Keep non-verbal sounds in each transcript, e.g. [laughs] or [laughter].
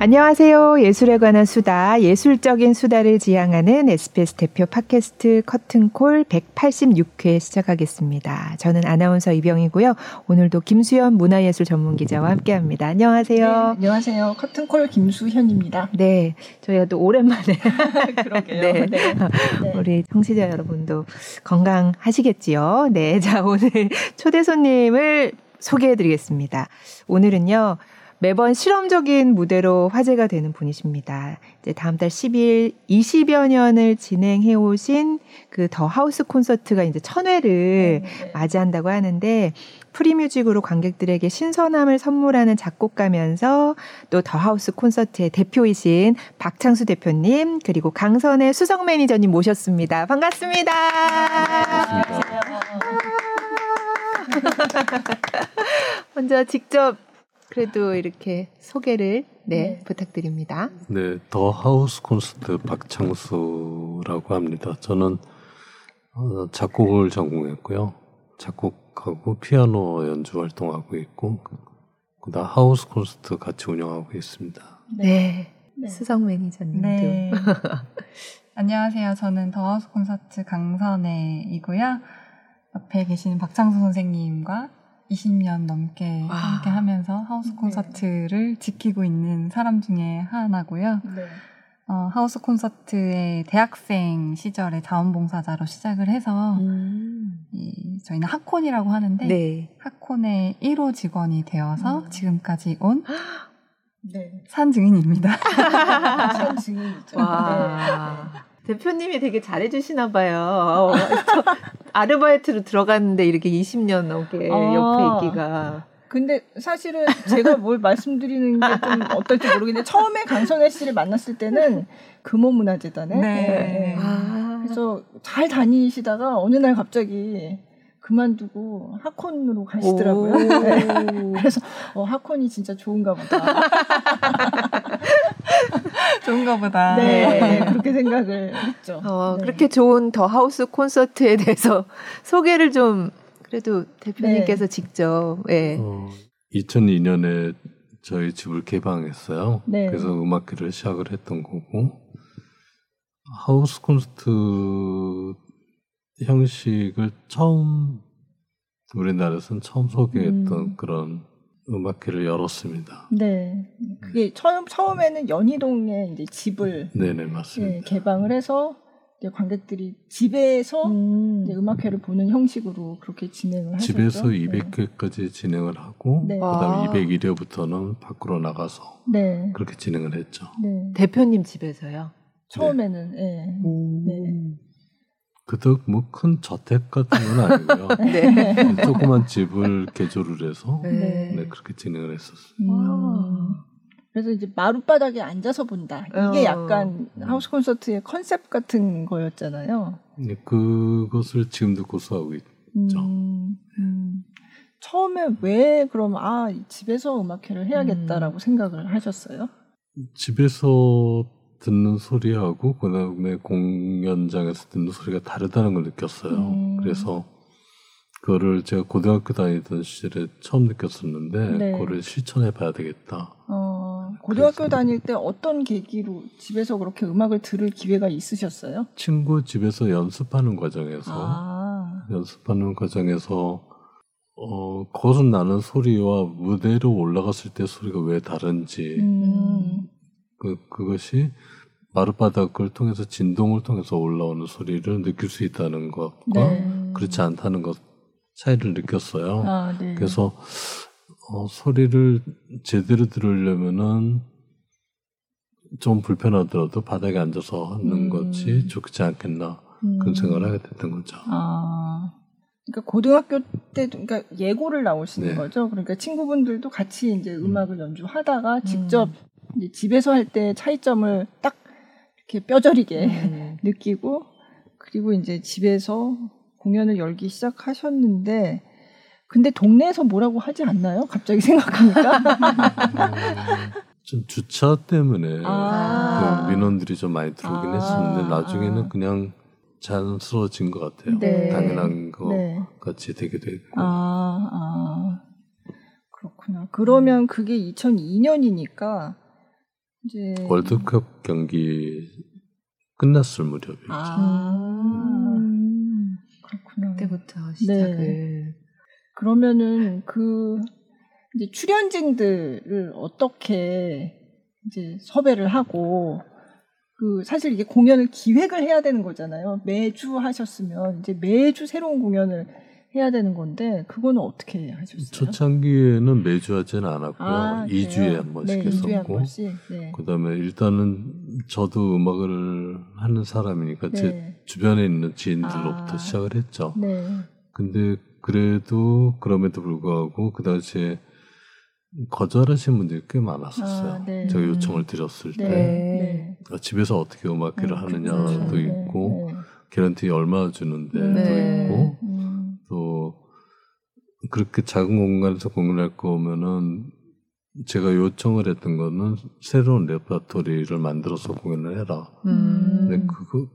안녕하세요. 예술에 관한 수다, 예술적인 수다를 지향하는 SBS 대표 팟캐스트 커튼콜 186회 시작하겠습니다. 저는 아나운서 이병이고요. 오늘도 김수현 문화예술 전문 기자와 함께합니다. 안녕하세요. 네, 안녕하세요. 커튼콜 김수현입니다. 네, 저희가 또 오랜만에 [laughs] 그러게요. 네. 네. 우리 청취자 여러분도 건강하시겠지요. 네, 자 오늘 초대 손님을 소개해드리겠습니다. 오늘은요. 매번 실험적인 무대로 화제가 되는 분이십니다. 이제 다음 달 10일 20여 년을 진행해 오신 그 더 하우스 콘서트가 이제 천회를 네, 맞이한다고 하는데 프리뮤직으로 관객들에게 신선함을 선물하는 작곡가면서 또 더 하우스 콘서트의 대표이신 박창수 대표님 그리고 강선의 수석 매니저님 모셨습니다. 반갑습니다. 반갑습니다. [laughs] 먼저 직접 그래도 이렇게 소개를 네, 네, 부탁드립니다. 네, 더 하우스 콘서트 박창수라고 합니다. 저는 어, 작곡을 전공했고요. 작곡하고 피아노 연주 활동하고 있고 그다음 하우스 콘서트 같이 운영하고 있습니다. 네, 네. 수석 매니저님도. 네. [laughs] 안녕하세요. 저는 더 하우스 콘서트 강선혜이고요. 옆에 계신 박창수 선생님과 20년 넘게 와. 함께 하면서 하우스 네. 콘서트를 네. 지키고 있는 사람 중에 하나고요. 네. 어, 하우스 콘서트의 대학생 시절에 자원봉사자로 시작을 해서 음. 이, 저희는 하콘이라고 하는데 네. 하콘의 1호 직원이 되어서 음. 지금까지 온 네. 산 증인입니다. [laughs] 산 증인이죠. [laughs] 와. 네. 대표님이 되게 잘해주시나 봐요. 아르바이트로 들어갔는데 이렇게 20년 넘게 아. 옆에 있기가. 근데 사실은 제가 뭘 말씀드리는 게 좀 어떨지 모르겠는데 처음에 강선혜 씨를 만났을 때는 금호문화재단에 네. 네. 아. 그래서 잘 다니시다가 어느 날 갑자기 그만두고 하콘으로 가시더라고요. [laughs] 네. 그래서 어, 하콘이 진짜 좋은가 보다. [laughs] 좋은가 보다. 네, 그렇게 생각을 했죠. 어, 네. 그렇게 좋은 더 하우스 콘서트에 대해서 [laughs] 소개를 좀 그래도 대표님께서 네. 직접. 예. 어, 2002년에 저희 집을 개방했어요. 네. 그래서 음악회를 시작을 했던 거고 하우스 콘서트 형식을 처음 우리나라에서는 처음 소개했던 음. 그런 음악회를 열었습니다. 네, 그게 처음 처음에는 연희동에 이제 집을 네네 맞습니다. 네, 개방을 해서 이제 관객들이 집에서 음. 이제 음악회를 보는 형식으로 그렇게 진행을 하셨죠. 집에서 200회까지 네. 진행을 하고 네. 그다음 201회부터는 밖으로 나가서 네. 그렇게 진행을 했죠. 네. 대표님 집에서요? 처음에는 네. 네. 그닥 뭐 큰 저택 같은 건 아니고요. [laughs] 네. 조그만 집을 개조를 해서 네. 네 그렇게 진행을 했었어요. 음. 그래서 이제 마룻바닥에 앉아서 본다. 이게 어. 약간 하우스 콘서트의 컨셉 같은 거였잖아요. 네, 그것을 지금도 고수하고 있죠. 음, 음. 처음에 왜 그럼 아 집에서 음악회를 해야겠다라고 음. 생각을 하셨어요? 집에서 듣는 소리하고 그다음에 공연장에서 듣는 소리가 다르다는 걸 느꼈어요. 음. 그래서 그거를 제가 고등학교 다니던 시절에 처음 느꼈었는데 네. 그거를 실천해 봐야 되겠다. 어, 고등학교 그래서. 다닐 때 어떤 계기로 집에서 그렇게 음악을 들을 기회가 있으셨어요? 친구 집에서 연습하는 과정에서 아. 연습하는 과정에서 어, 거은 나는 소리와 무대로 올라갔을 때 소리가 왜 다른지 음. 그, 그것이 마룻바닥을 통해서 진동을 통해서 올라오는 소리를 느낄 수 있다는 것과 네. 그렇지 않다는 것 차이를 느꼈어요. 아, 네. 그래서 어, 소리를 제대로 들으려면은 좀 불편하더라도 바닥에 앉아서 하는 음. 것이 좋지 않겠나 음. 그런 생각을 하게 됐던 거죠. 아. 그러니까 고등학교 때 그러니까 예고를 나오시는 네. 거죠. 그러니까 친구분들도 같이 이제 음악을 음. 연주하다가 직접 음. 이제 집에서 할 때 차이점을 딱 이렇게 뼈저리게 음. [laughs] 느끼고 그리고 이제 집에서 공연을 열기 시작하셨는데 근데 동네에서 뭐라고 하지 않나요? 갑자기 생각하니까. [laughs] 좀 주차 때문에 아~ 그 민원들이 좀 많이 들어오긴 아~ 했었는데 나중에는 그냥 자연스러워진 것 같아요. 네. 당연한 것 네. 같이 되게 됐고. 아, 아. 그렇구나. 그러면 그게 2002년이니까 이제 월드컵 경기 끝났을 무렵이죠. 아, 음, 그렇구나. 그때부터 시작을. 네. 그러면은 그 이제 출연진들을 어떻게 이제 섭외를 하고 그 사실 이게 공연을 기획을 해야 되는 거잖아요. 매주 하셨으면 이제 매주 새로운 공연을 해야 되는 건데 그거는 어떻게 하셨어요? 초창기에는 매주 하지는 않았고요. 아, 2주에 한 번씩 네, 했었고. 네. 그다음에 일단은 저도 음악을 하는 사람이니까 네. 제 주변에 있는 지인들로부터 아, 시작을 했죠. 네. 근데 그래도 그럼에도 불구하고 그 당시에 거절하신 분들이 꽤 많았었어요. 아, 네. 제가 요청을 드렸을 네. 때 네. 아, 집에서 어떻게 음악회를 음, 하느냐도 그렇죠. 있고 개런티 얼마 주는데도 있고 음. 또 그렇게 작은 공간에서 공연할 거면은 제가 요청을 했던 거는 새로운 레퍼토리를 만들어서 공연을 해라. 음. 근데 그거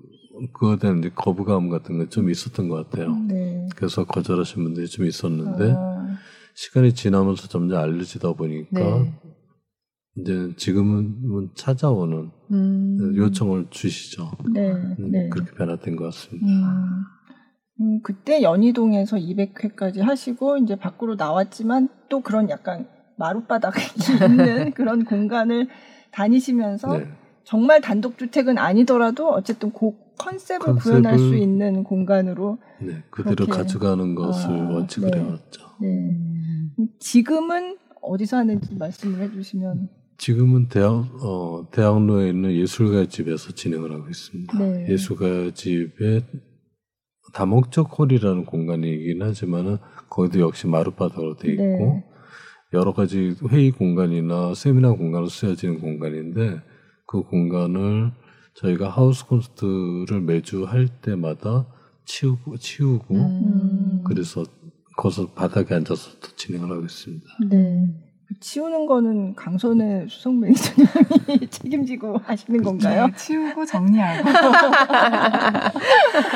그거에 대한 이제 거부감 같은 게 좀 있었던 것 같아요. 네. 그래서 거절하신 분들이 좀 있었는데 아. 시간이 지나면서 점점 알려지다 보니까 네. 이제 지금은 찾아오는 음. 요청을 주시죠. 네. 음, 네. 그렇게 변화된 것 같습니다. 음. 음, 그때 연희동에서 200회까지 하시고 이제 밖으로 나왔지만 또 그런 약간 마룻바닥이 [laughs] 있는 [laughs] 그런 공간을 다니시면서 네. 정말 단독주택은 아니더라도 어쨌든 그 컨셉을, 컨셉을 구현할 수 있는 공간으로 네, 그대로 가져가는 것을 아, 원칙을 네. 해왔죠. 네. 지금은 어디서 하는지 말씀을 해주시면 지금은 대학 어, 대학로에 있는 예술가 집에서 진행을 하고 있습니다. 네. 예술가 집에 다목적 홀이라는 공간이긴 하지만은 거기도 역시 마룻바닥으로 돼 있고 네. 여러 가지 회의 공간이나 세미나 공간으로 쓰여지는 공간인데 그 공간을 저희가 하우스 콘서트를 매주 할 때마다 치우고 치우고 음. 그래서 거기서 바닥에 앉아서 또 진행을 하고 있습니다. 네. 치우는 거는 강선의 수석 매니저님이 [laughs] 책임지고 하시는 건가요? 네, 치우고 정리하고.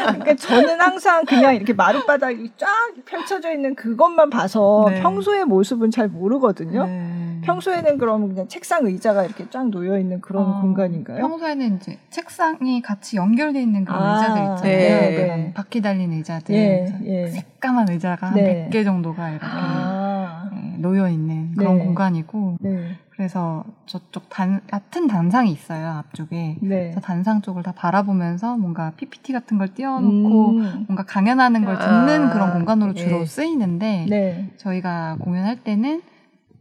그러니까 저는 항상 그냥 이렇게 마룻바닥이 쫙 펼쳐져 있는 그것만 봐서 네. 평소의 모습은 잘 모르거든요. 네. 평소에는 그럼 그냥 책상 의자가 이렇게 쫙 놓여 있는 그런 어, 공간인가요? 평소에는 이제 책상이 같이 연결돼 있는 그런 아, 의자들 있잖아요. 네. 네. 바퀴 달린 의자들. 예, 예. 새까만 의자가 한 100개 정도가 이렇게. 아. 놓여 있는 그런 네. 공간이고 네. 그래서 저쪽 단 얕은 단상이 있어요 앞쪽에 네. 그래서 단상 쪽을 다 바라보면서 뭔가 PPT 같은 걸 띄워놓고 음. 뭔가 강연하는 걸 듣는 아. 그런 공간으로 주로 네. 쓰이는데 네. 저희가 공연할 때는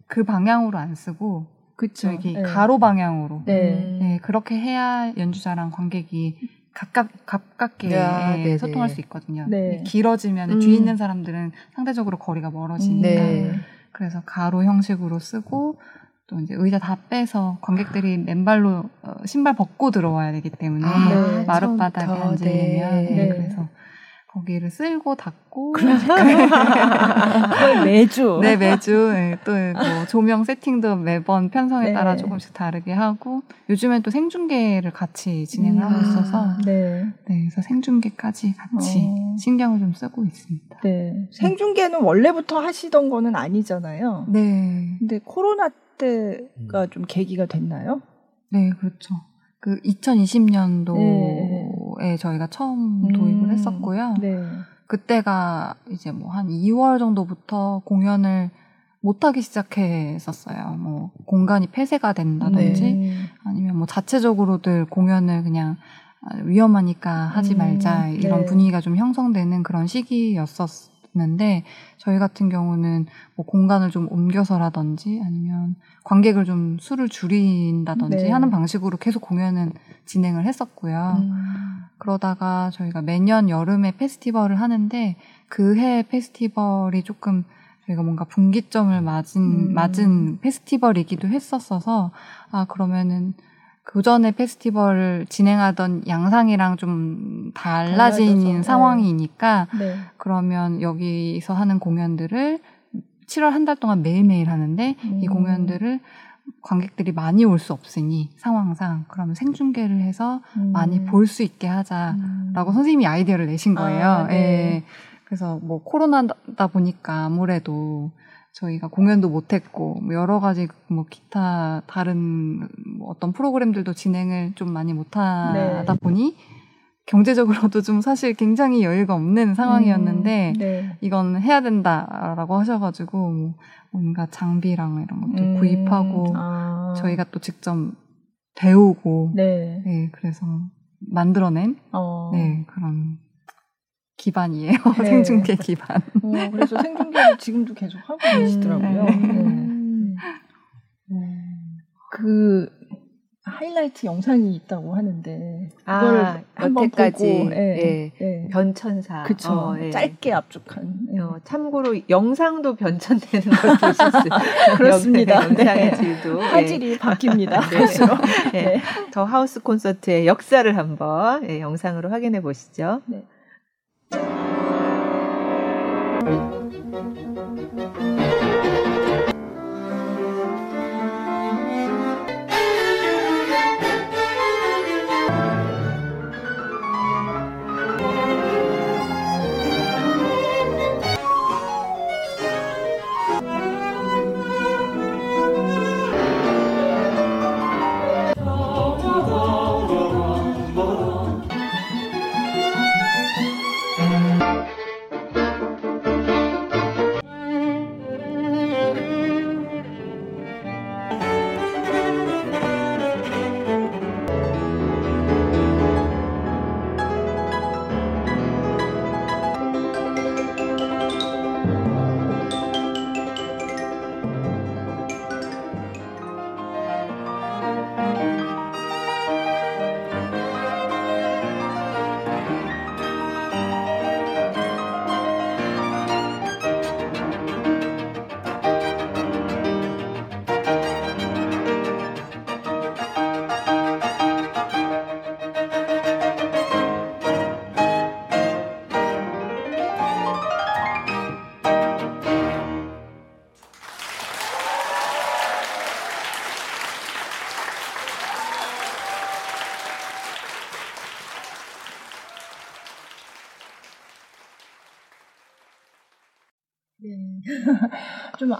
그 방향으로 안 쓰고 그쵸. 여기 네. 가로 방향으로 네. 그렇게 해야 연주자랑 관객이 가깝 가깝게 야, 예, 소통할 수 있거든요. 네. 길어지면 음. 뒤에 있는 사람들은 상대적으로 거리가 멀어지니까 네. 그래서 가로 형식으로 쓰고 또 이제 의자 다 빼서 관객들이 맨발로 어, 신발 벗고 들어와야 되기 때문에 아, 네. 마룻바닥에 앉으려면 네. 네. 그래서 거기를 쓸고 닫고 [laughs] 그걸 매주 네 매주 네, 또뭐 조명 세팅도 매번 편성에 네. 따라 조금씩 다르게 하고 요즘엔 또 생중계를 같이 진행을 하고 음. 있어서 네. 네 그래서 생중계까지 같이 어. 신경을 좀 쓰고 있습니다. 네 생중계는 원래부터 하시던 거는 아니잖아요. 네 근데 코로나 때가 음. 좀 계기가 됐나요? 네 그렇죠. 그 2020년도에 네. 저희가 처음 도입을 음, 했었고요. 네. 그때가 이제 뭐 한 2월 정도부터 공연을 못하기 시작했었어요. 뭐 공간이 폐쇄가 된다든지 네. 아니면 뭐 자체적으로들 공연을 그냥 위험하니까 하지 음, 말자 이런 네. 분위기가 좀 형성되는 그런 시기였었. 있는데 저희 같은 경우는 뭐 공간을 좀 옮겨서라든지 아니면 관객을 좀 수를 줄인다든지 네. 하는 방식으로 계속 공연은 진행을 했었고요. 음. 그러다가 저희가 매년 여름에 페스티벌을 하는데 그해 페스티벌이 조금 저희가 뭔가 분기점을 맞은 음. 맞은 페스티벌이기도 했었어서 아 그러면은 그 전에 페스티벌을 진행하던 양상이랑 좀 달라진 네. 상황이니까 네. 그러면 여기서 하는 공연들을 7월 한 달 동안 매일매일 하는데 음. 이 공연들을 관객들이 많이 올 수 없으니 상황상 그러면 생중계를 해서 음. 많이 볼 수 있게 하자라고 음. 선생님이 아이디어를 내신 거예요. 아, 네. 예. 그래서 뭐 코로나다 보니까 아무래도 저희가 공연도 못했고 뭐 여러 가지 뭐 기타 다른 뭐 어떤 프로그램들도 진행을 좀 많이 못하다 네. 보니 경제적으로도 좀 사실 굉장히 여유가 없는 상황이었는데 음, 네. 이건 해야 된다라고 하셔가지고 뭐 뭔가 장비랑 이런 것도 음, 구입하고 아. 저희가 또 직접 배우고 네, 네 그래서 만들어낸 어. 네 그런 기반이에요 네. [laughs] 생중계 기반. 어, 그래서 생중계를 지금도 계속 하고 계시더라고요. 음. 네. 그 하이라이트 영상이 있다고 하는데 그걸 아, 한번 보고 예, 예, 예. 변천사 그쵸 어, 예. 짧게 압축한 예. 어, 참고로 영상도 변천되는 걸 보실 수 [laughs] 그렇습니다 영상의 네. 질도 예. 화질이 바뀝니다 네. 네. 더 하우스 콘서트의 역사를 한번 영상으로 확인해 보시죠. 네. thank you.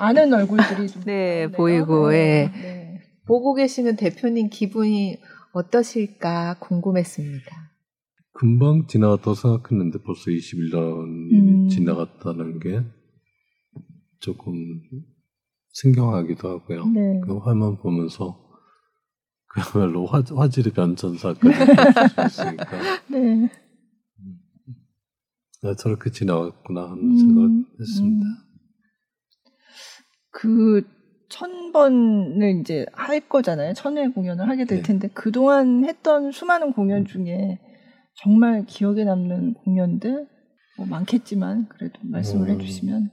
아는 얼굴들이 좀 [laughs] 네, 보이고 네. 예. 네. 보고 계시는 대표님 기분이 어떠실까 궁금했습니다. 금방 지나갔다고 생각했는데 벌써 21년이 음. 지나갔다는 게 조금 신경하기도 하고요. 네. 그 화면 보면서 그야말로 화, 화질의 변천사까지 있으니까. [laughs] 네. 음. 아, 저렇게 지나갔구나 하는 음. 생각을 했습니다. 음. 그 천번을 이제 할 거잖아요. 천회 공연을 하게 될 네. 텐데 네. 그동안 했던 수많은 공연 중에 정말 기억에 남는 공연들 뭐 많겠지만 그래도 말씀을 음, 해주시면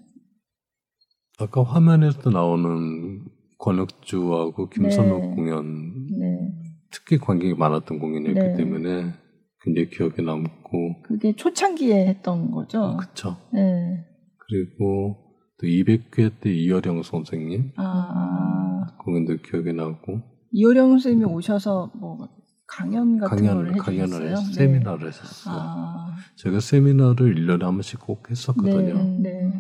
아까 화면에서 나오는 권혁주하고 김선욱 네. 공연 네. 특히 관객이 많았던 공연이었기 네. 때문에 굉장히 기억에 남고 그게 초창기에 했던 거죠. 아, 그렇죠. 네. 그리고 또 200회 때 이어령 선생님 아. 공연도 기억에 나고 이어령 선생님이 오셔서 뭐 강연 같은 강연, 걸 강연을 했어요? 네. 세미나를 했었어요. 아. 제가 세미나를 1년에 한 번씩 꼭 했었거든요. 네, 네.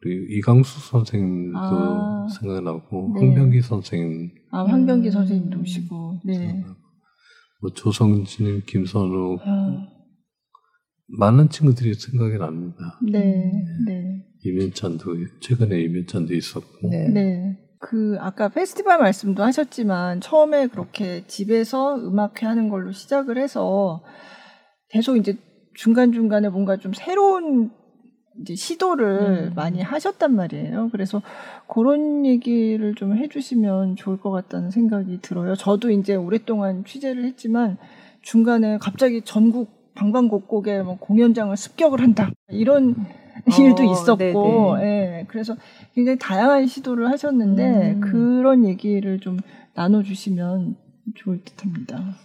그리고 이강수 선생님도 아. 생각나고 네. 황병기 선생님 아 황병기 선생님도 오시고 네. 뭐 조성진, 김선우 아. 많은 친구들이 생각이 납니다. 네, 네. 이면찬도 최근에 이면찬도 있었고. 네. 네. 그 아까 페스티벌 말씀도 하셨지만 처음에 그렇게 집에서 음악회 하는 걸로 시작을 해서 계속 이제 중간 중간에 뭔가 좀 새로운 이제 시도를 음. 많이 하셨단 말이에요. 그래서 그런 얘기를 좀 해주시면 좋을 것 같다는 생각이 들어요. 저도 이제 오랫동안 취재를 했지만 중간에 갑자기 전국 방방곡곡에 뭐 공연장을 습격을 한다 이런 일도 어, 있었고, 예, 그래서 굉장히 다양한 시도를 하셨는데 음. 그런 얘기를 좀 나눠주시면 좋을 듯합니다.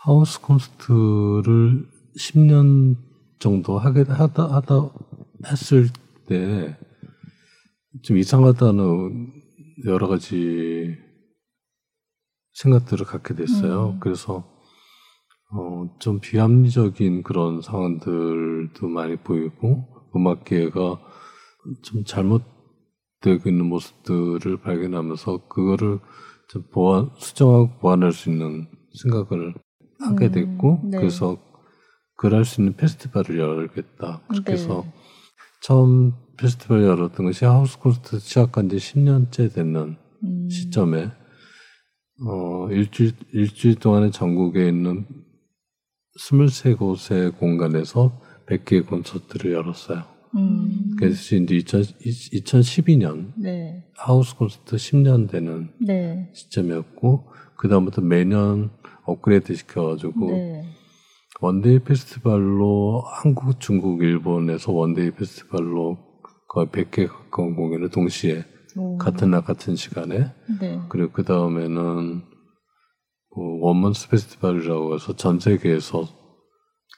하우스 콘서트를 10년 정도 하게 하다 하다 했을 때 좀 이상하다는 여러 가지 생각들을 갖게 됐어요. 음. 그래서 어, 좀 비합리적인 그런 상황들도 많이 보이고 음악계가 좀 잘못된 되고 있는 모습들을 발견하면서 그거를 좀 보완 수정하고 보완할 수 있는 생각을 하게 음, 됐고 음, 네. 그래서 그럴 수 있는 페스티벌을 열겠다 그렇게 네. 해서 처음 페스티벌 열었던 것이 하우스 콘서트 시작한 지 10년째 되는 음. 시점에 어 일주일 일주일 동안에 전국에 있는 23곳의 공간에서 100개의 콘서트를 열었어요. 음. 그래서 이제 2000, 2012년 네. 하우스 콘서트 10년 되는 네. 시점이었고 그 다음부터 매년 업그레이드 시켜가지고 네. One Day Festival로 한국, 중국, 일본에서 One Day Festival로 거의 100개 가까운 공연을 동시에 오. 같은 날 같은 시간에 네. 그리고 그 다음에는 뭐 원먼스 페스티벌이라고 해서 전 세계에서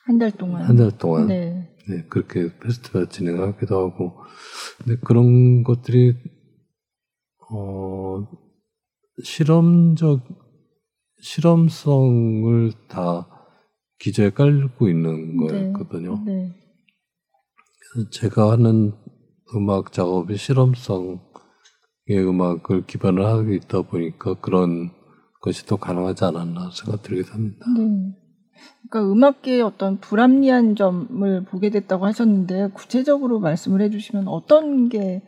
한 달 동안 한 달 동안 네. 네. 그렇게 페스티벌 진행하기도 하고 근데 그런 것들이 어 실험적 실험성을 다 기저에 깔고 있는 네. 거였거든요. 네. 네. 제가 하는 음악 작업이 실험성의 음악을 기반을 하고 있다 보니까 그런 것이 더 가능하지 않았나 생각 들게 됩니다. 네. 그러니까 음악계의 어떤 불합리한 점을 보게 됐다고 하셨는데 구체적으로 말씀을 해주시면 어떤 게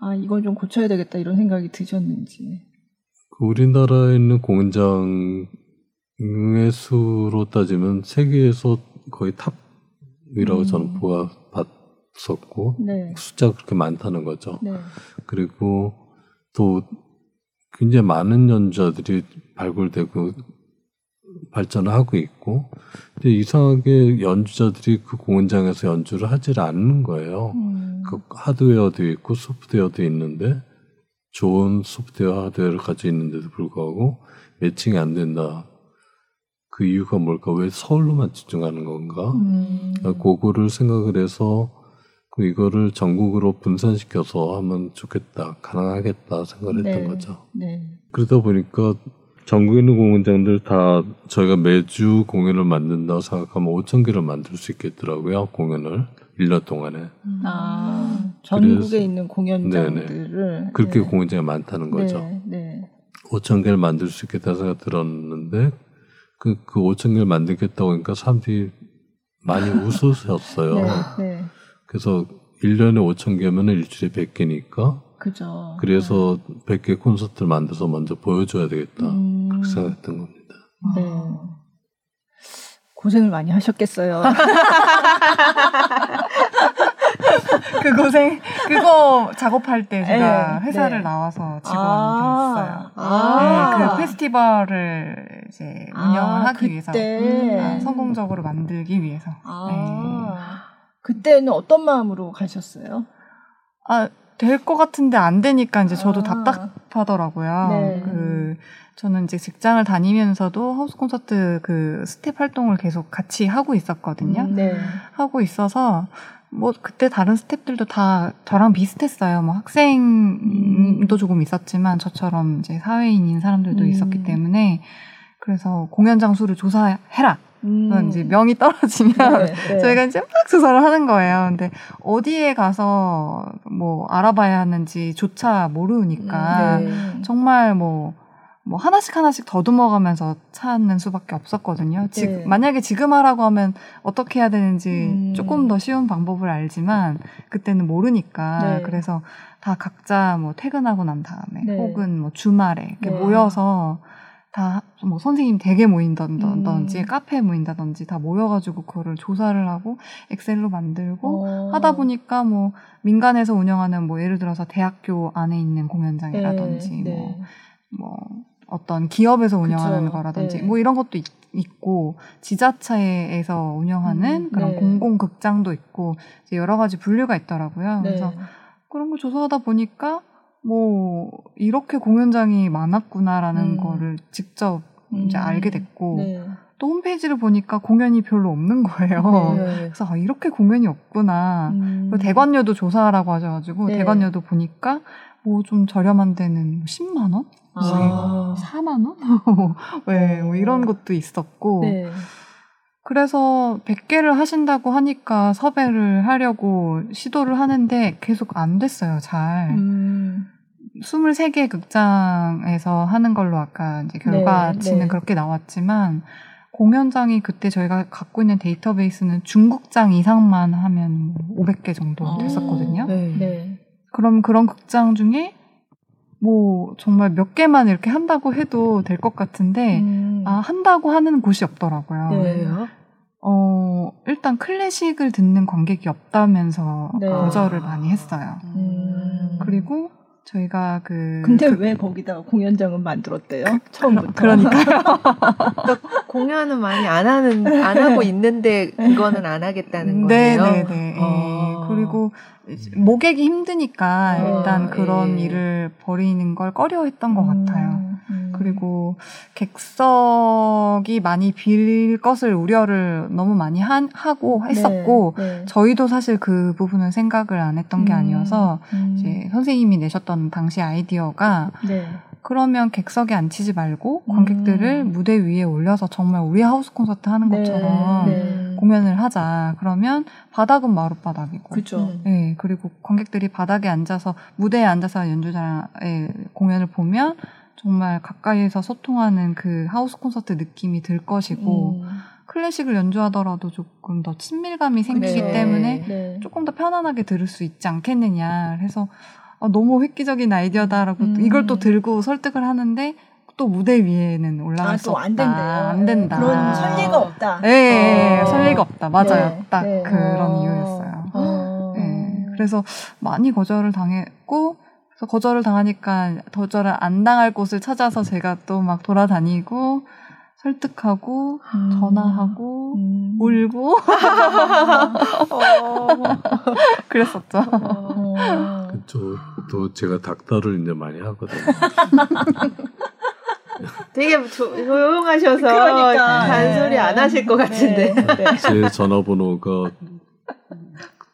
아, 이건 좀 고쳐야 되겠다 이런 생각이 드셨는지. 그 우리나라에 있는 공연장 의 수로 따지면 세계에서 거의 탑이라고 음. 저는 보아 봤었고 네. 숫자가 그렇게 많다는 거죠. 네. 그리고 또 굉장히 많은 연주자들이 발굴되고 발전을 하고 있고 근데 이상하게 연주자들이 그 공연장에서 연주를 하질 않는 거예요. 음. 그 하드웨어도 있고 소프트웨어도 있는데 좋은 소프트웨어 하드웨어를 가지고 있는데도 불구하고 매칭이 안 된다. 그 이유가 뭘까? 왜 서울로만 집중하는 건가? 음. 그거를 생각을 해서 그 이거를 전국으로 분산시켜서 하면 좋겠다, 가능하겠다 생각을 했던 네. 거죠. 네. 그러다 보니까 전국에 있는 공연장들 다 저희가 매주 공연을 만든다고 생각하면 5천 개를 만들 수 있겠더라고요, 공연을. 1년 동안에. 음. 아, 전국에 그래서, 있는 공연장들을. 네네. 그렇게 네. 공연장이 많다는 거죠. 네, 네. 5천 개를 만들 수 있겠다 생각 들었는데, 그, 그 5천 개를 만들겠다고 하니까 사람들이 많이 [laughs] 웃으셨어요. 네, 네. 그래서 1년에 5천 개면 일주일에 100개니까. 그죠. 그래서 네. 100개 콘서트를 만들어서 먼저 보여줘야 되겠다. 음. 그렇게 생각했던 겁니다. 네. 고생을 많이 하셨겠어요. [laughs] 그 고생 그거 작업할 때 제가 네, 회사를 네. 나와서 직원 아, 됐어요. 아, 네, 그 페스티벌을 이제 운영을 아, 하기 위해서 음, 성공적으로 만들기 위해서. 아, 네. 그때는 어떤 마음으로 가셨어요? 아, 될 것 같은데 안 되니까 이제 저도 아. 답답하더라고요. 네. 그 저는 이제 직장을 다니면서도 하우스 콘서트 그 스텝 활동을 계속 같이 하고 있었거든요. 음, 네. 하고 있어서 뭐 그때 다른 스탭들도 다 저랑 비슷했어요. 뭐 학생도 조금 있었지만 저처럼 이제 사회인인 사람들도 음. 있었기 때문에 그래서 공연 장소를 조사해라. 음. 이제 명이 떨어지면 네, [laughs] 네. 저희가 이제 막 조사를 하는 거예요. 근데 어디에 가서 뭐 알아봐야 하는지조차 모르니까 음, 네. 정말 뭐뭐 하나씩 하나씩 더듬어가면서 찾는 수밖에 없었거든요. 지, 네. 만약에 지금 하라고 하면 어떻게 해야 되는지 음. 조금 더 쉬운 방법을 알지만 그때는 모르니까 네. 그래서 다 각자 뭐 퇴근하고 난 다음에 네. 혹은 뭐 주말에 이렇게 네. 모여서 다 뭐 선생님 댁에 모인다든지 음. 카페에 모인다든지 다 모여가지고 그거를 조사를 하고 엑셀로 만들고 어. 하다 보니까 뭐 민간에서 운영하는 뭐 예를 들어서 대학교 안에 있는 공연장이라든지 네. 뭐, 뭐 어떤 기업에서 운영하는 그쵸. 거라든지 네. 뭐 이런 것도 있, 고 지자체에서 운영하는 음, 그런 네. 공공극장도 있고 이제 여러 가지 분류가 있더라고요. 네. 그래서 그런 걸 조사하다 보니까 뭐 이렇게 공연장이 많았구나라는 음. 거를 직접 음. 이제 알게 됐고 네. 또 홈페이지를 보니까 공연이 별로 없는 거예요. 네. 그래서 아, 이렇게 공연이 없구나. 음. 대관료도 조사하라고 하셔가지고 네. 대관료도 보니까 뭐 좀 저렴한 데는 10만 원? 아. 4만 원? [laughs] 네, 뭐 이런 것도 있었고. 네. 그래서 100개를 하신다고 하니까 섭외를 하려고 시도를 하는데 계속 안 됐어요, 잘. 음. 23개 극장에서 하는 걸로 아까 이제 결과치는 네, 네. 그렇게 나왔지만 공연장이 그때 저희가 갖고 있는 데이터베이스는 중국장 이상만 하면 500개 정도 아, 됐었거든요. 네. 네. 그럼 그런 극장 중에 뭐 정말 몇 개만 이렇게 한다고 해도 될 것 같은데 음. 아 한다고 하는 곳이 없더라고요. 네. 어 일단 클래식을 듣는 관객이 없다면서 네. 거절을 많이 했어요. 음. 그리고 저희가 그 근데 그, 왜 거기다가 공연장은 만들었대요? 그, 처음부터. 그러니까요. [laughs] 그러니까 공연은 많이 안 하는 안 하고 있는데 그거는 안 하겠다는 네, 거예요. 네, 네, 네. 어. 그리고 모객이 힘드니까 어, 일단 그런 예. 일을 벌이는 걸 꺼려했던 것 음, 같아요. 음. 그리고 객석이 많이 빌 것을 우려를 너무 많이 한, 하고 했었고 네, 네. 저희도 사실 그 부분은 생각을 안 했던 게 음, 아니어서 음. 이제 선생님이 내셨던 당시 아이디어가 네. 그러면 객석에 앉히지 말고 관객들을 음. 무대 위에 올려서 정말 우리 하우스 콘서트 하는 네, 것처럼 네. 공연을 하자. 그러면 바닥은 마룻바닥이고. 그죠. 네, 그리고 관객들이 바닥에 앉아서 무대에 앉아서 연주자의 공연을 보면 정말 가까이에서 소통하는 그 하우스 콘서트 느낌이 들 것이고 음. 클래식을 연주하더라도 조금 더 친밀감이 생기기 네. 때문에 네. 조금 더 편안하게 들을 수 있지 않겠느냐. 그래서 어, 너무 획기적인 아이디어다라고 음. 이걸 또 들고 설득을 하는데 또 무대 위에는 올라갈 아, 수 없다. 안 된대요. 안 된다. 그런 설리가 없다. 네, 어. 설리가 없다. 맞아요. 네, 딱 네. 그런 어. 이유였어요. 어. 네, 그래서 많이 거절을 당했고, 그래서 거절을 당하니까 거절을 안 당할 곳을 찾아서 제가 또 막 돌아다니고, 설득하고 음. 전화하고 음. 울고 [laughs] 어. 그랬었죠. 어. 그쵸. 또 제가 닥터를 이제 많이 하거든요. 되게 조, 조용하셔서 그러니까. 잔소리 안 하실 것 같은데. 네. 네. 제 전화번호가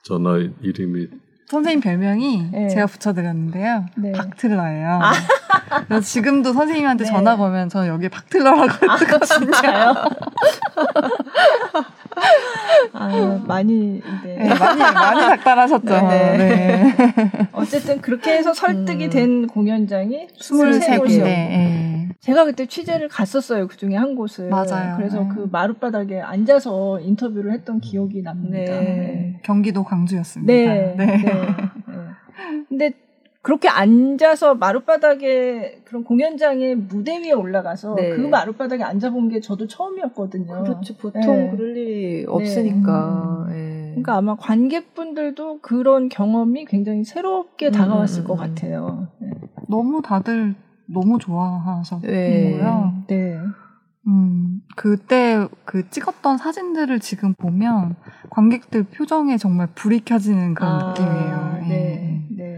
전화 이름이 선생님 별명이 네. 제가 붙여드렸는데요. 네. 박틀러예요. 아. 그래서 지금도 선생님한테 네. 전화 걸면 저는 여기 박틀러라고 아, 진짜요? [laughs] 아, 많이 네. 네. 많이 많이 닥달하셨죠. 네. 네. 어쨌든 그렇게 해서 설득이 음. 된 공연장이 23곳이었고 네. 제가 그때 취재를 갔었어요. 그 중에 한 곳을. 맞아요. 그래서 그 마룻바닥에 앉아서 인터뷰를 했던 기억이 납니다. 경기도 광주였습니다. 네. 네. 근데 그렇게 앉아서 마룻바닥에 그런 공연장에 무대 위에 올라가서 네. 그 마룻바닥에 앉아본 게 저도 처음이었거든요. 그렇죠. 보통 네. 그럴 일이 없으니까. 네. 네. 그러니까 아마 관객분들도 그런 경험이 굉장히 새롭게 음, 다가왔을 음, 것 음. 같아요. 네. 너무 다들 너무 좋아하셨고요. 네. 네. 음, 그때 그 찍었던 사진들을 지금 보면 관객들 표정에 정말 불이 켜지는 그런 아, 느낌이에요. 네, 네. 네.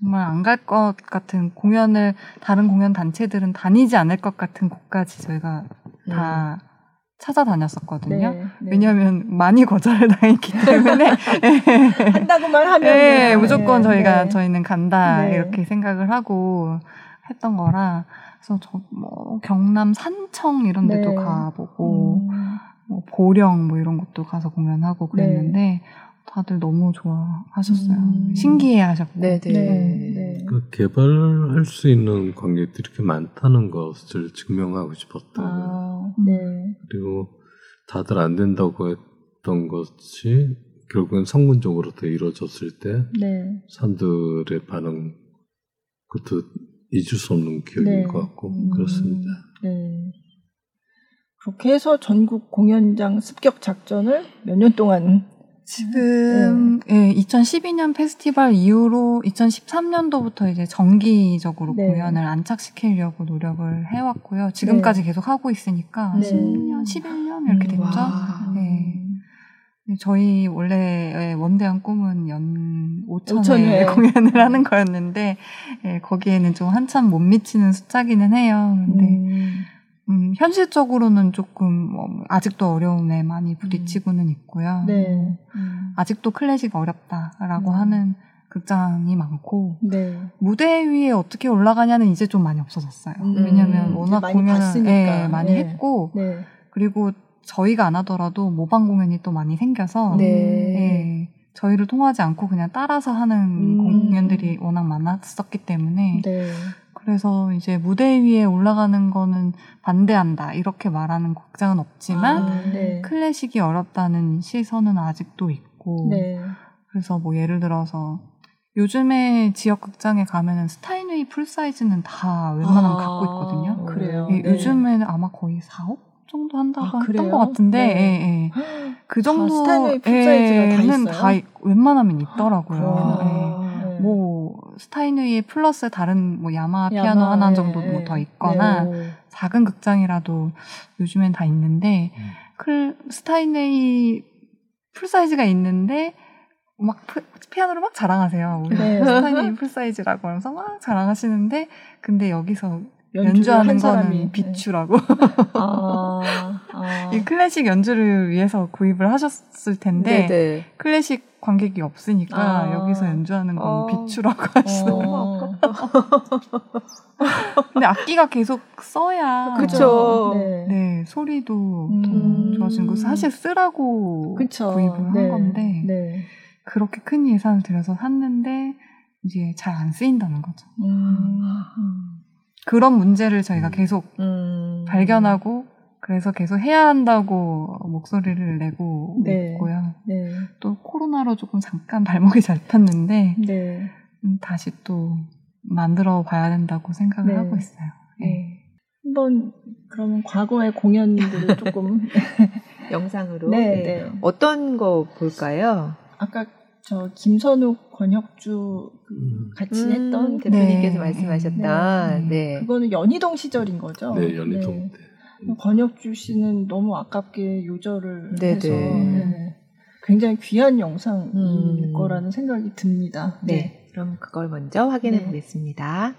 정말 안 갈 것 같은 공연을 다른 공연 단체들은 다니지 않을 것 같은 곳까지 저희가 네. 다 찾아다녔었거든요. 네, 네. 왜냐하면 많이 거절을 당했기 때문에 [laughs] 한다고만 하면 네, 무조건 저희가 저희는 간다 이렇게 생각을 하고 했던 거라 그래서 저 뭐 경남 산청 이런 데도 네. 가보고 음. 뭐 보령 뭐 이런 곳도 가서 공연하고 그랬는데 네. 다들 너무 좋아하셨어요. 음. 신기해하셨고. 네네. 네. 네. 네. 그 개발할 수 있는 관객들이 이렇게 많다는 것을 증명하고 싶었던 아, 네. 그리고 다들 안 된다고 했던 것이 결국엔 성군적으로 더 이루어졌을 때 네. 사람들의 반응 그것도 잊을 수 없는 기억인 네. 것 같고 음, 그렇습니다. 네. 그렇게 해서 전국 공연장 습격 작전을 몇 년 동안 지금 네. 예, 2012년 페스티벌 이후로 2013년도부터 이제 정기적으로 네. 공연을 안착시키려고 노력을 해왔고요. 지금까지 네. 계속 하고 있으니까 10년, 11년 이렇게 됐죠. 네. 저희 원래 원대한 꿈은 연 5천회 5천 공연을 하는 거였는데 예, 거기에는 좀 한참 못 미치는 숫자기는 해요. 근데 음. 음, 현실적으로는 조금 뭐 아직도 어려움에 많이 부딪히고는 있고요. 네. 음, 아직도 클래식 어렵다라고 음. 하는 극장이 많고 네. 무대 위에 어떻게 올라가냐는 이제 좀 많이 없어졌어요. 음. 왜냐하면 워낙 공연을 예, 많이 네. 했고 그리고 저희가 안 하더라도 모방 공연이 또 많이 생겨서 네. 네, 저희를 통하지 않고 그냥 따라서 하는 음. 공연들이 워낙 많았었기 때문에 네. 그래서 이제 무대 위에 올라가는 거는 반대한다 이렇게 말하는 극장은 없지만 아, 네. 클래식이 어렵다는 시선은 아직도 있고 네. 그래서 뭐 예를 들어서 요즘에 지역 극장에 가면은 스타인웨이 full size는 다 웬만하면 아, 갖고 있거든요. 그래요. 예, 네. 요즘에는 아마 거의 4억 정도 한다고 아, 했던 그래요? 것 같은데 네. 예, 예. 그다 정도 스타인웨이 full size가 다 에는 있어요? 다 있- 웬만하면 있더라고요. 예. 네. 뭐 스타인웨이 플러스 다른 뭐 야마 피아노 야마, 하나 예, 정도 예. 뭐더 있거나 네. 작은 극장이라도 요즘엔 다 있는데 음. 클 스타인웨이 full size가 있는데 막 피- 피아노를 막 자랑하세요. 우리 네. 스타인웨이 full size라고 하면서 막 자랑하시는데 근데 여기서 연주하는 한 사람이 비추라고 [laughs] 아, 아. 이 클래식 연주를 위해서 구입을 하셨을 텐데 네네. 클래식 관객이 없으니까 아. 여기서 연주하는 건 어. 비추라고 하시더라고요. 어. 근데 악기가 계속 써야 그쵸. 네. 네 소리도 음. 더 좋아지는 거 사실 쓰라고 그쵸. 구입을 한 네. 건데 네. 그렇게 큰 예산을 들여서 샀는데 이제 잘 안 쓰인다는 거죠. 음. 그런 문제를 저희가 음. 계속 음. 발견하고 그래서 계속 해야 한다고 목소리를 내고 네. 있고요. 네. 또 코로나로 조금 잠깐 발목이 [laughs] 잡혔는데 네. 음, 다시 또 만들어 봐야 된다고 생각을 네. 하고 있어요. 네. 네. 한번 그러면 과거의 공연들을 조금 [laughs] 영상으로. 네. 어떤 거 볼까요? 아까 저 김선욱 권혁주 그 음. 같이 음, 했던 대표님께서 네. 말씀하셨던 네. 그거는 연희동 시절인 거죠. 네, 연희동 때. 네. 권혁주 씨는 너무 아깝게 요절을 네, 해서 네. 네. 굉장히 귀한 영상일 음. 거라는 생각이 듭니다. 네. 그럼 그걸 먼저 확인해 네. 보겠습니다.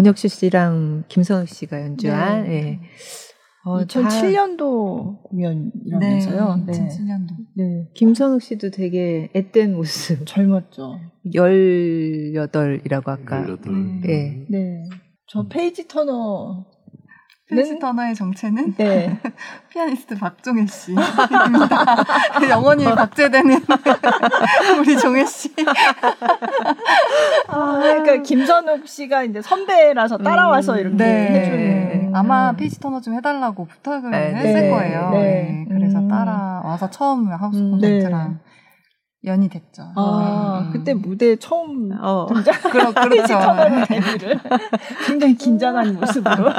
권혁주 씨랑 김선욱 씨가 연주한 네. 네. 어, 2007년도 공연이라면서요. 네, 2007년도. 네. 김선욱 씨도 되게 앳된 모습. 젊었죠. 18이라고 아까. 18. 네. 네. 저 페이지 터너 페이지 터너의 정체는 네. [laughs] 피아니스트 박종해 씨입니다. [laughs] 영원히 박제되는 [laughs] 우리 종해 씨. 아, 그러니까 김선욱 씨가 이제 선배라서 따라와서 음, 이렇게 네. 해주는. 아마 페이지 터너 좀 해달라고 부탁을 네. 했을 네. 거예요. 네. 네. 그래서 음. 따라와서 처음 하우스 음, 콘서트랑 연이 됐죠. 아, 음. 그때 무대에 처음 어. 등장. [laughs] 그러, 그렇죠. [laughs] 데뷔를 [laughs] 굉장히 긴장한 모습으로.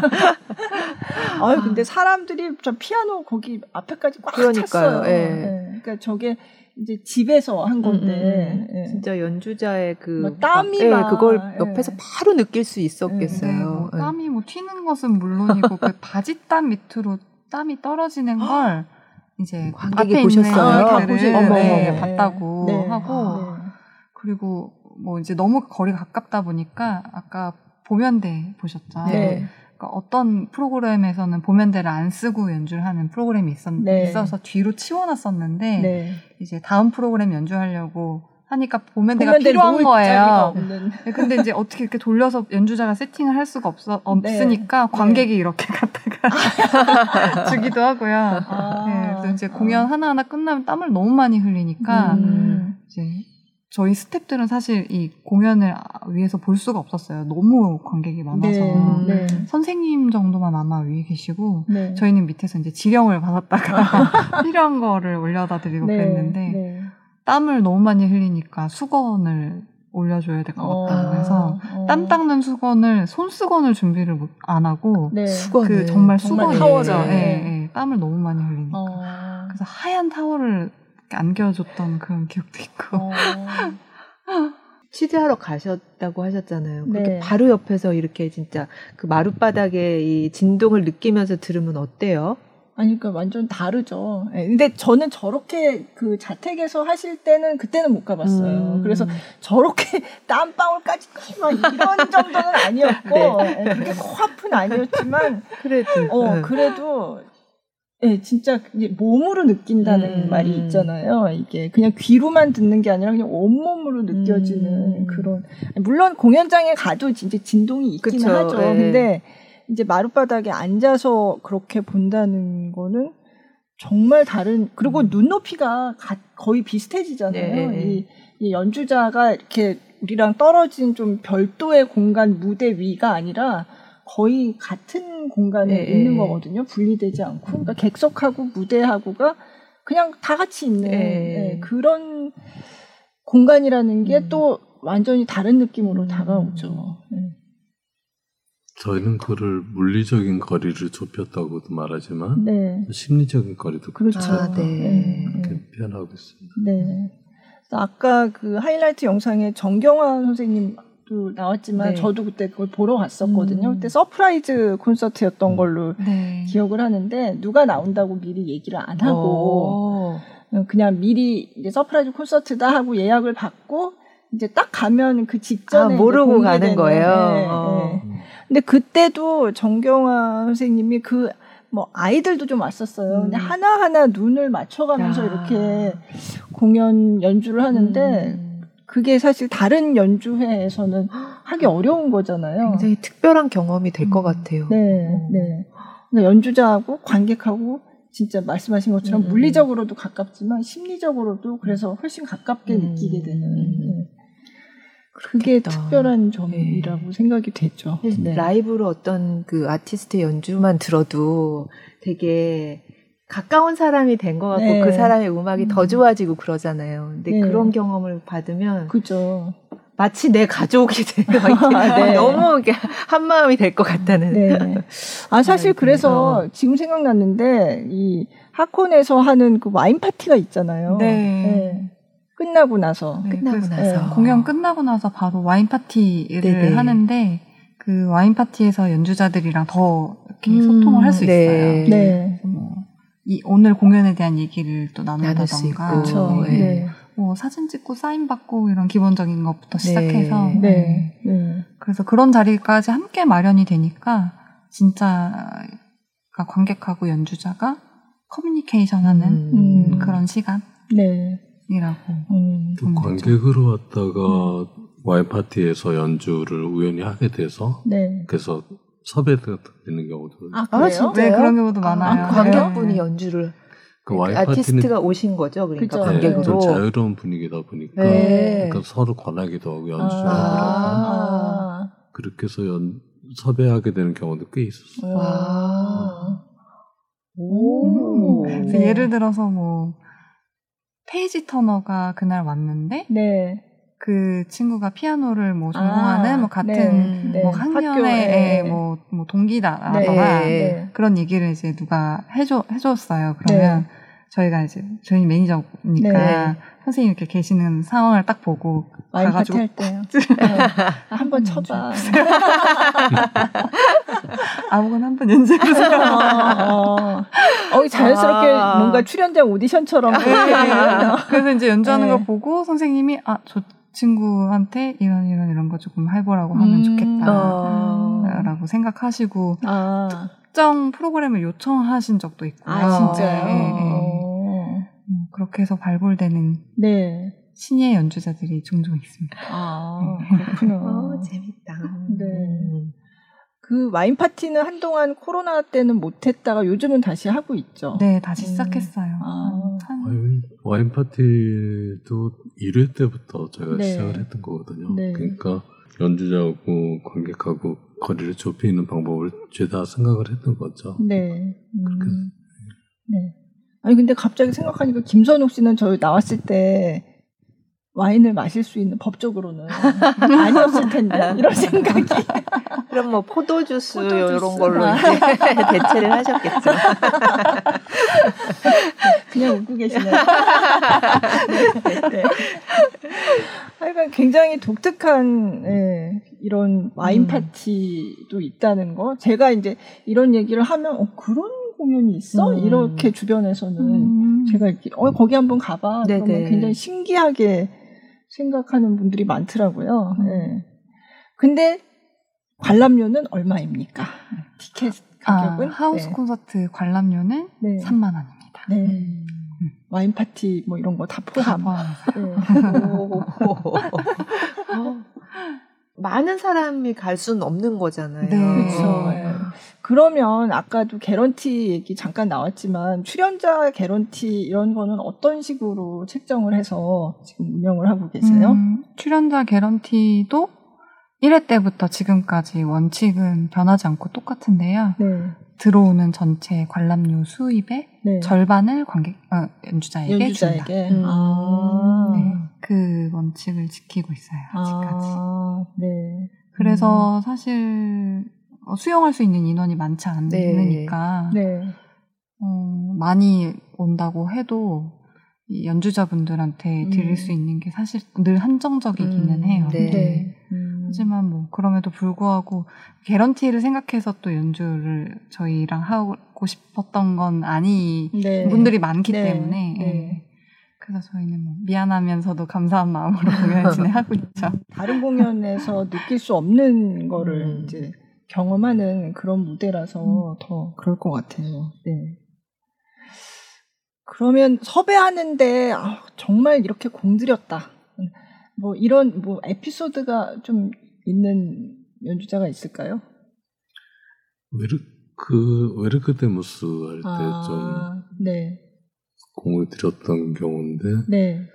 아유, 근데 사람들이 저 피아노 거기 앞에까지 꽉 그러니까요. 찼어요. 예. 네. 그러니까 저게 이제 집에서 한 건데 음, 음. 예. 진짜 연주자의 그 땀이 막, 예, 그걸 옆에서 예. 바로 느낄 수 있었겠어요. 네, 뭐 땀이 뭐 튀는 것은 물론이고 그 바지 땀 밑으로 땀이 떨어지는 걸 이제 관객이 보셨어요. 다 보셨, 네, 봤다고 네. 하고 네. 그리고 뭐 이제 너무 거리가 가깝다 보니까 아까 보면대 보셨죠. 네. 그러니까 어떤 프로그램에서는 보면대를 안 쓰고 연주를 하는 프로그램이 있었, 네. 있어서 뒤로 치워놨었는데 네. 이제 다음 프로그램 연주하려고 하니까 보면대가 필요한 거예요. 네, 근데 이제 어떻게 이렇게 돌려서 연주자가 세팅을 할 수가 없어 없으니까 네. 관객이 네. 이렇게 갖다가 [laughs] 주기도 하고요. 아. 네, 그래서 이제 공연 하나 하나 끝나면 땀을 너무 많이 흘리니까 음. 이제 저희 스탭들은 사실 이 공연을 위해서 볼 수가 없었어요. 너무 관객이 많아서 네, 네. 선생님 정도만 아마 위에 계시고 네. 저희는 밑에서 이제 지령을 받았다가 [laughs] 필요한 거를 올려다 드리고 네, 그랬는데 땀을 너무 많이 흘리니까 수건을 올려줘야 될 것 같다. 어, 그래서 어. 땀 닦는 수건을 손수건을 준비를 안 하고 네. 그 정말 수건 타워죠. 예, 예, 땀을 너무 많이 흘리니까. 어. 그래서 하얀 타월을 안겨줬던 그런 기억도 있고. 어. [laughs] 취재하러 가셨다고 하셨잖아요. 그렇게 네. 바로 옆에서 이렇게 진짜 그 마룻바닥에 이 진동을 느끼면서 들으면 어때요? 아니, 그러니까 완전 다르죠. 네, 근데 저는 저렇게 그 자택에서 하실 때는 그때는 못 가봤어요. 음. 그래서 저렇게 [laughs] 땀방울까지 막 이런 정도는 아니었고, 네. 네, 그게 코앞은 아니었지만, 그래도, 어, 네. 그래도, 예, 진짜 몸으로 느낀다는 음. 말이 있잖아요. 이게 그냥 귀로만 듣는 게 아니라 그냥 온몸으로 느껴지는 음. 그런. 물론 공연장에 가도 진짜 진동이 있기는 그쵸, 하죠. 네. 근데 이제 마룻바닥에 앉아서 그렇게 본다는 거는 정말 다른 그리고 음. 눈높이가 가, 거의 비슷해지잖아요. 네. 이, 이 연주자가 이렇게 우리랑 떨어진 좀 별도의 공간 무대 위가 아니라 거의 같은 공간에 네. 있는 거거든요. 분리되지 않고. 그러니까 객석하고 무대하고가 그냥 다 같이 있는 네. 네, 그런 공간이라는 게또 음. 완전히 다른 느낌으로 음. 다가오죠. 네. 저희는 그를 물리적인 거리를 좁혔다고도 말하지만 네. 심리적인 거리도 그렇죠. 아, 네. 그렇게 표현하고 있습니다. 네. 아까 그 하이라이트 영상에 정경화 선생님도 나왔지만 네. 저도 그때 그걸 보러 갔었거든요. 음. 그때 surprise 콘서트였던 음. 걸로 네. 기억을 하는데 누가 나온다고 미리 얘기를 안 하고 오. 그냥 미리 이제 surprise 콘서트다 하고 예약을 받고 이제 딱 가면 그 직전에 아, 모르고 가는 거예요. 네, 어. 네. 근데 그때도 정경화 선생님이 그 뭐 아이들도 좀 왔었어요. 음. 하나 하나 눈을 맞춰가면서 야. 이렇게 공연 연주를 하는데 음. 그게 사실 다른 연주회에서는 하기 어려운 거잖아요. 굉장히 특별한 경험이 될것 음. 같아요. 네, 어. 네. 그러니까 연주자하고 관객하고 진짜 말씀하신 것처럼 음. 물리적으로도 가깝지만 심리적으로도 그래서 훨씬 가깝게 음. 느끼게 되는. 네. 그게 특별한 점이라고 네. 생각이 되죠. 네. 라이브로 어떤 그 아티스트 연주만 들어도 되게 가까운 사람이 된 것 같고 네. 그 사람의 음악이 음. 더 좋아지고 그러잖아요. 근데 네. 그런 경험을 받으면 그죠. 마치 내 가족이 돼요. [laughs] 네. 너무 한 마음이 될 것 같다는. 네. 아 사실 그래서 지금 생각났는데 이 하콘에서 하는 그 와인 파티가 있잖아요. 네. 네. 끝나고 나서 네, 끝나고 나서 네. 공연 끝나고 나서 바로 와인 파티를 네네. 하는데 그 와인 파티에서 연주자들이랑 더 이렇게 음, 소통을 할수 네. 있어요. 네. 뭐 이 오늘 공연에 대한 얘기를 또 나눈다던가. 그렇죠. 네. 뭐 사진 찍고 사인 받고 이런 기본적인 것부터 시작해서 네. 네. 네. 그래서 그런 자리까지 함께 마련이 되니까 진짜 관객하고 연주자가 커뮤니케이션하는 음. 그런 시간 이라고. 네. 음. 그 관객으로 왔다가 와인 파티에서 연주를 우연히 하게 돼서 네. 그래서 섭외가 되는 경우도 아, 아, 그래요? 진짜요? 네 그런 경우도 많아요. 아, 관객분이 네. 연주를 그 와인 아티스트가 파티는 오신 거죠, 그러니까 그죠. 네, 관객으로. 좀 자유로운 분위기다 보니까 네. 그러니까 서로 권하기도 하고 연주하고 아. 아. 그렇게 해서 연, 섭외하게 되는 경우도 꽤 있었어요. 와. 오. 그래서 예를 들어서 뭐 페이지 터너가 그날 왔는데 네. 그 친구가 피아노를 뭐 전공하는 아, 뭐 같은 네, 네. 뭐. 학년의 뭐, 뭐 동기다라거나 네. 네. 그런 얘기를 이제 누가 해줘 해줬어요. 그러면 네. 저희가 이제 저희 매니저니까 네. 선생님 이렇게 계시는 상황을 딱 보고 와인 파티 가가지고 할 때요. 어. [laughs] 한번 쳐봐. [laughs] 아무거나 한번 연주해보세요. 어, 어. 어, 자연스럽게 아. 뭔가 출연자 오디션처럼. [laughs] 그래서 이제 연주하는 네. 걸 보고 선생님이 아 저 친구한테 이런 이런 이런 거 조금 해보라고 하면 음. 좋겠다라고 어. 생각하시고 아, 특정 프로그램을 요청하신 적도 있고요. 아 진짜요? 네, 네. 어. 음, 그렇게 해서 발굴되는 네. 신예 연주자들이 종종 있습니다. 아, 네. 그렇구나. 어, 재밌다. 네. 음. 그 와인 파티는 한동안 코로나 때는 못했다가 요즘은 다시 하고 있죠. 네, 다시 음. 시작했어요. 아. 한- 와인, 와인 파티도 1회 때부터 저희가 네. 시작을 했던 거거든요. 네. 그러니까 연주자하고 관객하고 거리를 좁히는 방법을 죄다 생각을 했던 거죠. 네. 음. 그렇게 네. 아니 근데 갑자기 생각하니까 김선욱 씨는 저희 나왔을 때 와인을 마실 수 있는 법적으로는 [laughs] 아니었을 텐데 이런 생각이. [laughs] 그럼 뭐 포도주스, 포도주스. 이런 걸로 이제 [laughs] 대체를 하셨겠죠. 그냥 웃고 계시네요. 네, 네. 하여간 굉장히 독특한 예, 이런 와인 음. 파티도 있다는 거. 제가 이제 이런 얘기를 하면 어, 그런 공연이 있어? 음. 이렇게 주변에서는 음. 제가 이렇게 어 거기 한번 가봐. 네네. 그러면 굉장히 신기하게 생각하는 분들이 많더라고요. 음. 예. 근데 관람료는 얼마입니까? 티켓 아, 가격은 하우스 네. 콘서트 관람료는 네. 3만 원입니다. 네. 음. 와인 파티 뭐 이런 거다다 포함. 네. [laughs] [laughs] 많은 사람이 갈 수는 없는 거잖아요. 네. 그렇죠. 어. 예. 그러면 아까도 개런티 얘기 잠깐 나왔지만 출연자 개런티 이런 거는 어떤 식으로 책정을 해서 지금 운영을 하고 계세요? 음, 출연자 개런티도 1회 때부터 지금까지 원칙은 변하지 않고 똑같은데요. 네. 들어오는 전체 관람료 수입의 네. 절반을 관객 어, 연주자에게, 준다. 연주자에게. 음. 아. 네, 그 원칙을 지키고 있어요 아직까지. 아, 네. 그래서 사실 어, 수용할 수 있는 인원이 많지 네. 않으니까 네. 어, 많이 온다고 해도 이 연주자분들한테 드릴 음. 수 있는 게 사실 늘 한정적이기는 음, 해요. 네. 네. 음. 하지만 뭐 그럼에도 불구하고 개런티를 생각해서 또 연주를 저희랑 하고 싶었던 건 아니 네. 분들이 많기 네. 때문에 네. 예. 그래서 저희는 뭐 미안하면서도 감사한 마음으로 공연을 [laughs] 진행하고 있죠. 다른 공연에서 느낄 수 없는 거를 음. 이제 경험하는 그런 무대라서 더 그럴 것 같아요. 네. 그러면 섭외하는데 아, 정말 이렇게 공들였다. 뭐 이런 뭐 에피소드가 좀 있는 연주자가 있을까요? 외르크 외르크 데무스 할 때좀 아, 네, 공을 들였던 경우인데 네.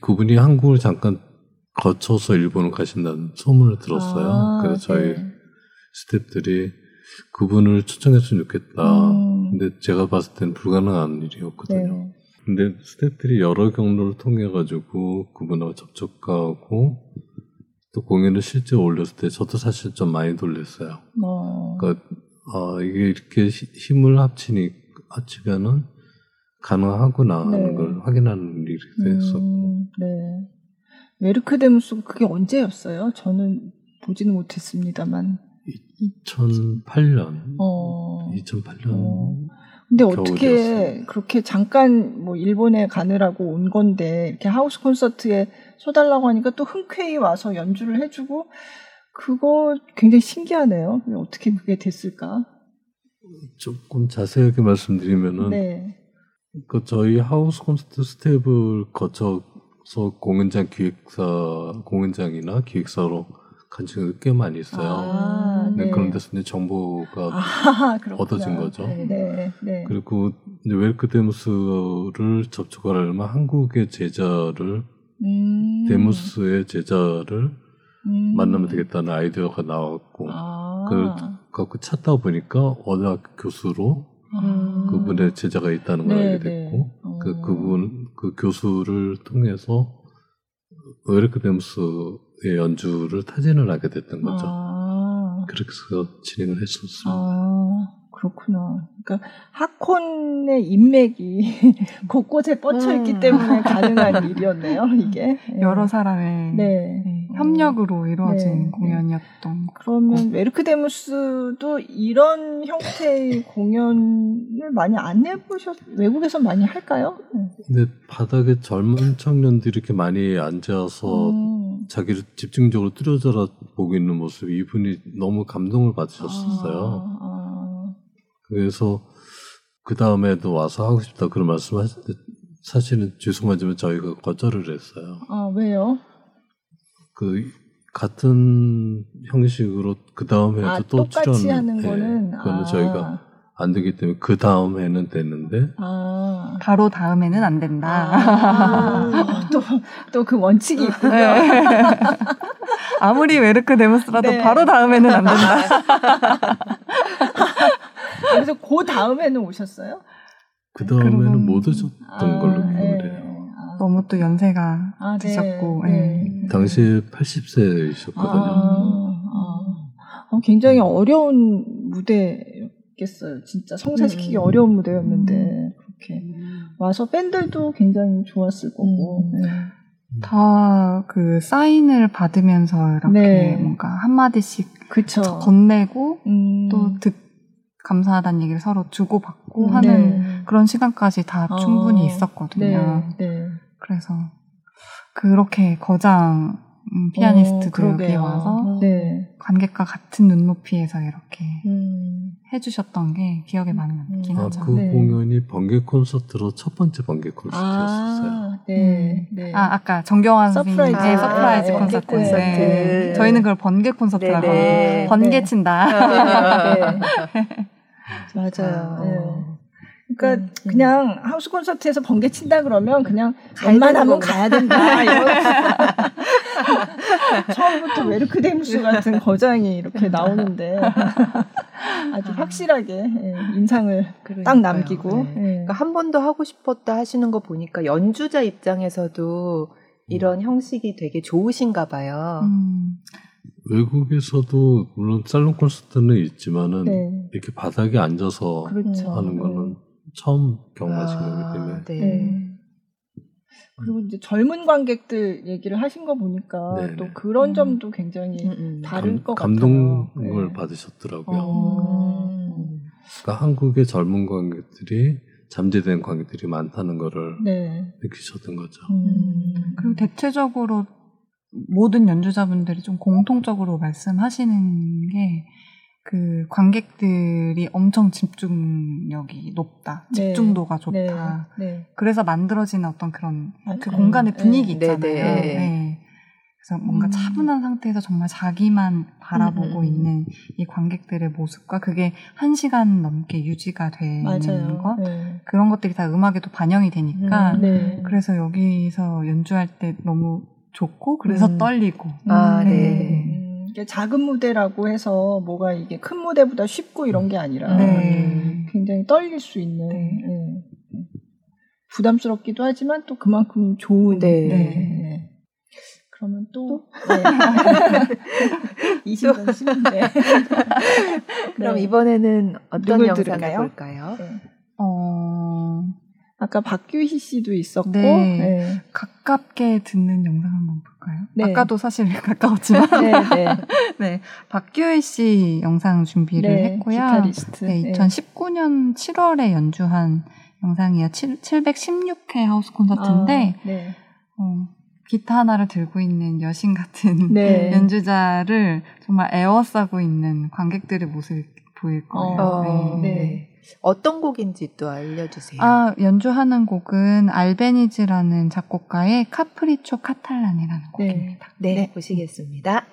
그분이 한국을 잠깐 거쳐서 일본을 가신다는 소문을 들었어요. 아, 그래서 저희 네. 스태프들이 그분을 초청했으면 좋겠다. 음. 근데 제가 봤을 땐 불가능한 일이었거든요. 네. 근데 스태프들이 여러 경로를 통해 가지고 그분하고 접촉하고 또 공연을 실제 올렸을 때 저도 사실 좀 많이 놀랐어요. 어, 그러니까 아, 이게 이렇게 히- 힘을 합치니 합치면은 가능하구나 하는 네. 걸 확인하는 일이 됐었고 음, 네. 웨르크데무스 그게 언제였어요? 저는 보지는 못했습니다만. 2008년 어. 2008년 어. 근데 어떻게 그렇게 잠깐 뭐 일본에 가느라고 온 건데 이렇게 하우스 콘서트에 쏘달라고 하니까 또 흔쾌히 와서 연주를 해주고 그거 굉장히 신기하네요. 어떻게 그게 됐을까? 조금 자세하게 말씀드리면은 네. 그 저희 하우스 콘서트 스텝을 거쳐서 공연장 기획사 공연장이나 기획사로 간 적이 꽤 많이 있어요. 아, 네. 네. 그런 데서 이제 정보가 아, [laughs] 얻어진 거죠. 네, 네, 네. 그리고 이제 웰크 데무스를 접촉하려면 한국의 제자를 음. 데무스의 제자를 음. 만나면 되겠다는 아이디어가 나왔고 아. 그걸 갖고 찾다 보니까 어학 교수로 음. 그분의 제자가 있다는 걸 네, 알게 네. 됐고 네. 그 그분 그 교수를 통해서 웰크 데무스의 연주를 타진을 하게 됐던 거죠. 아. 그렇게 해서 진행을 했었습니다. 아. 그렇구나. 그러니까 하콘의 인맥이 [laughs] 곳곳에 뻗쳐 있기 음. 때문에 가능한 [laughs] 일이었네요. 이게 네. 여러 사람의 네. 네. 협력으로 이루어진 네. 공연이었던. 그러면 웨르크데무스도 이런 형태의 [laughs] 공연을 많이 안 해보셨? 외국에서 많이 할까요? 네. 근데 바닥에 젊은 청년들이 이렇게 많이 앉아서 음. 자기를 집중적으로 뚫어져라 보고 있는 모습 이분이 너무 감동을 받으셨었어요. 아, 아. 그래서 그 다음에도 와서 하고 싶다 그런 말씀하셨는데 사실은 죄송하지만 저희가 거절을 했어요. 아 왜요? 그 같은 형식으로 그 다음 해도 아, 또 출연 하는 거는 그거는 아. 저희가 안 되기 때문에 그 다음 해는 됐는데 아. 바로 다음에는 안 된다. 아. 또또 그 원칙이 있군요. 네. [laughs] 아무리 웨르크 데모스라도 네. 바로 다음에는 안 된다. 그래서 그 다음에는 오셨어요? 그 다음에는 못 오셨던 아, 걸로 기억을 네. 해요. 아. 너무 또 연세가 아, 네. 드셨고 네. 네. 당시에 80세이셨거든요. 아, 아. 어, 굉장히 어려운 무대였겠어요. 진짜 성사시키기 음. 어려운 무대였는데 음. 그렇게 와서 팬들도 굉장히 좋았을 거고. 음. 네. 다그 사인을 받으면서 이렇게 네. 뭔가 한 마디씩 그쵸. 건네고 음. 또 듣. 감사하다는 얘기를 서로 주고받고 음, 하는 네. 그런 시간까지 다 어, 충분히 있었거든요. 네, 네. 그래서 그렇게 거장 음, 피아니스트도 어, 여기 와서 네. 관객과 같은 눈높이에서 이렇게 음. 해주셨던 게 기억에 많이 남긴 음. 하죠. 아, 그 네. 공연이 번개 콘서트로 첫 번째 번개 콘서트였어요. 아, 네, 음. 네. 아 아까 정경화 선생님의 surprise, 아, surprise 아, 콘서트. 콘서트. 네. 저희는 그걸 번개 콘서트라고 네, 번개 친다. [laughs] 맞아요. 네. 그러니까 음, 음. 그냥 하우스 콘서트에서 번개 친다 그러면 그냥 웬만하면 가야 된다. 이런 [laughs] 처음부터 웨르크 데무스 같은 거장이 이렇게 나오는데 아주 확실하게 예, 인상을 그러니까요. 딱 남기고 네. 예. 그러니까 한 번도 하고 싶었다 하시는 거 보니까 연주자 입장에서도 이런 형식이 되게 좋으신가 봐요. 음. 외국에서도 물론 살롱 콘서트는 있지만은 네. 이렇게 바닥에 앉아서 그렇죠. 하는 거는 네. 처음 경험하신 아, 거기 때문에. 네. 네. 그리고 이제 젊은 관객들 얘기를 하신 거 보니까 네네. 또 그런 음. 점도 굉장히 음, 음. 감, 것 같아요. 감동을 네. 받으셨더라고요. 어. 그러니까 한국의 젊은 관객들이 잠재된 관객들이 많다는 거를 네. 느끼셨던 거죠. 음. 그리고 대체적으로 모든 연주자분들이 좀 공통적으로 말씀하시는 게 그 관객들이 엄청 집중력이 높다, 네. 집중도가 좋다. 네. 네. 그래서 만들어지는 어떤 그런 아, 그 공간의 분위기 네. 있잖아요. 네. 네. 그래서 뭔가 음. 차분한 상태에서 정말 자기만 바라보고 음. 있는 이 관객들의 모습과 그게 한 시간 넘게 유지가 되는 맞아요. 것 그런 것들이 다 음악에도 반영이 되니까 음. 그래서 여기서 연주할 때 너무 좋고 그래서 음. 떨리고. 아, 네. 네. 작은 무대라고 해서 뭐가 이게 큰 무대보다 쉽고 이런 게 아니라 네. 굉장히 떨릴 수 있는 네. 네. 부담스럽기도 하지만 또 그만큼 좋은 네. 네. 그러면 또, 네. [laughs] 20년 쉬는데 [laughs] 그럼 이번에는 어떤 영상을 들을까요? 볼까요? 어, 아까 박규희 씨도 있었고 네. 네. 가깝게 듣는 영상 한번 볼까요? 네. 아까도 사실 [laughs] 가까웠지만 네, 네. [laughs] 네, 박규희 씨 영상 준비를 네, 했고요. 기타리스트. 네, 2019년 7월에 연주한 영상이에요. 7, 716회 하우스 콘서트인데 아, 네. 어, 기타 하나를 들고 있는 여신 같은 [laughs] 네. 연주자를 정말 애워싸고 있는 관객들의 모습이 보일 거예요. 어, 네. 어떤 곡인지 또 알려주세요. 아, 연주하는 곡은 알베니즈라는 작곡가의 카프리초 카탈란이라는 네. 곡입니다. 네, 네. 보시겠습니다.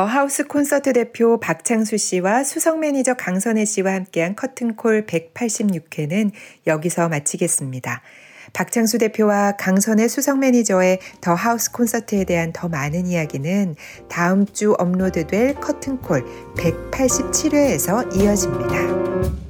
더 하우스 콘서트 대표 박창수 씨와 수석 매니저 강선애 씨와 함께한 커튼콜 186회는 여기서 마치겠습니다. 박창수 대표와 강선애 수석 매니저의 더 하우스 콘서트에 대한 더 많은 이야기는 다음 주 업로드될 커튼콜 187회에서 이어집니다.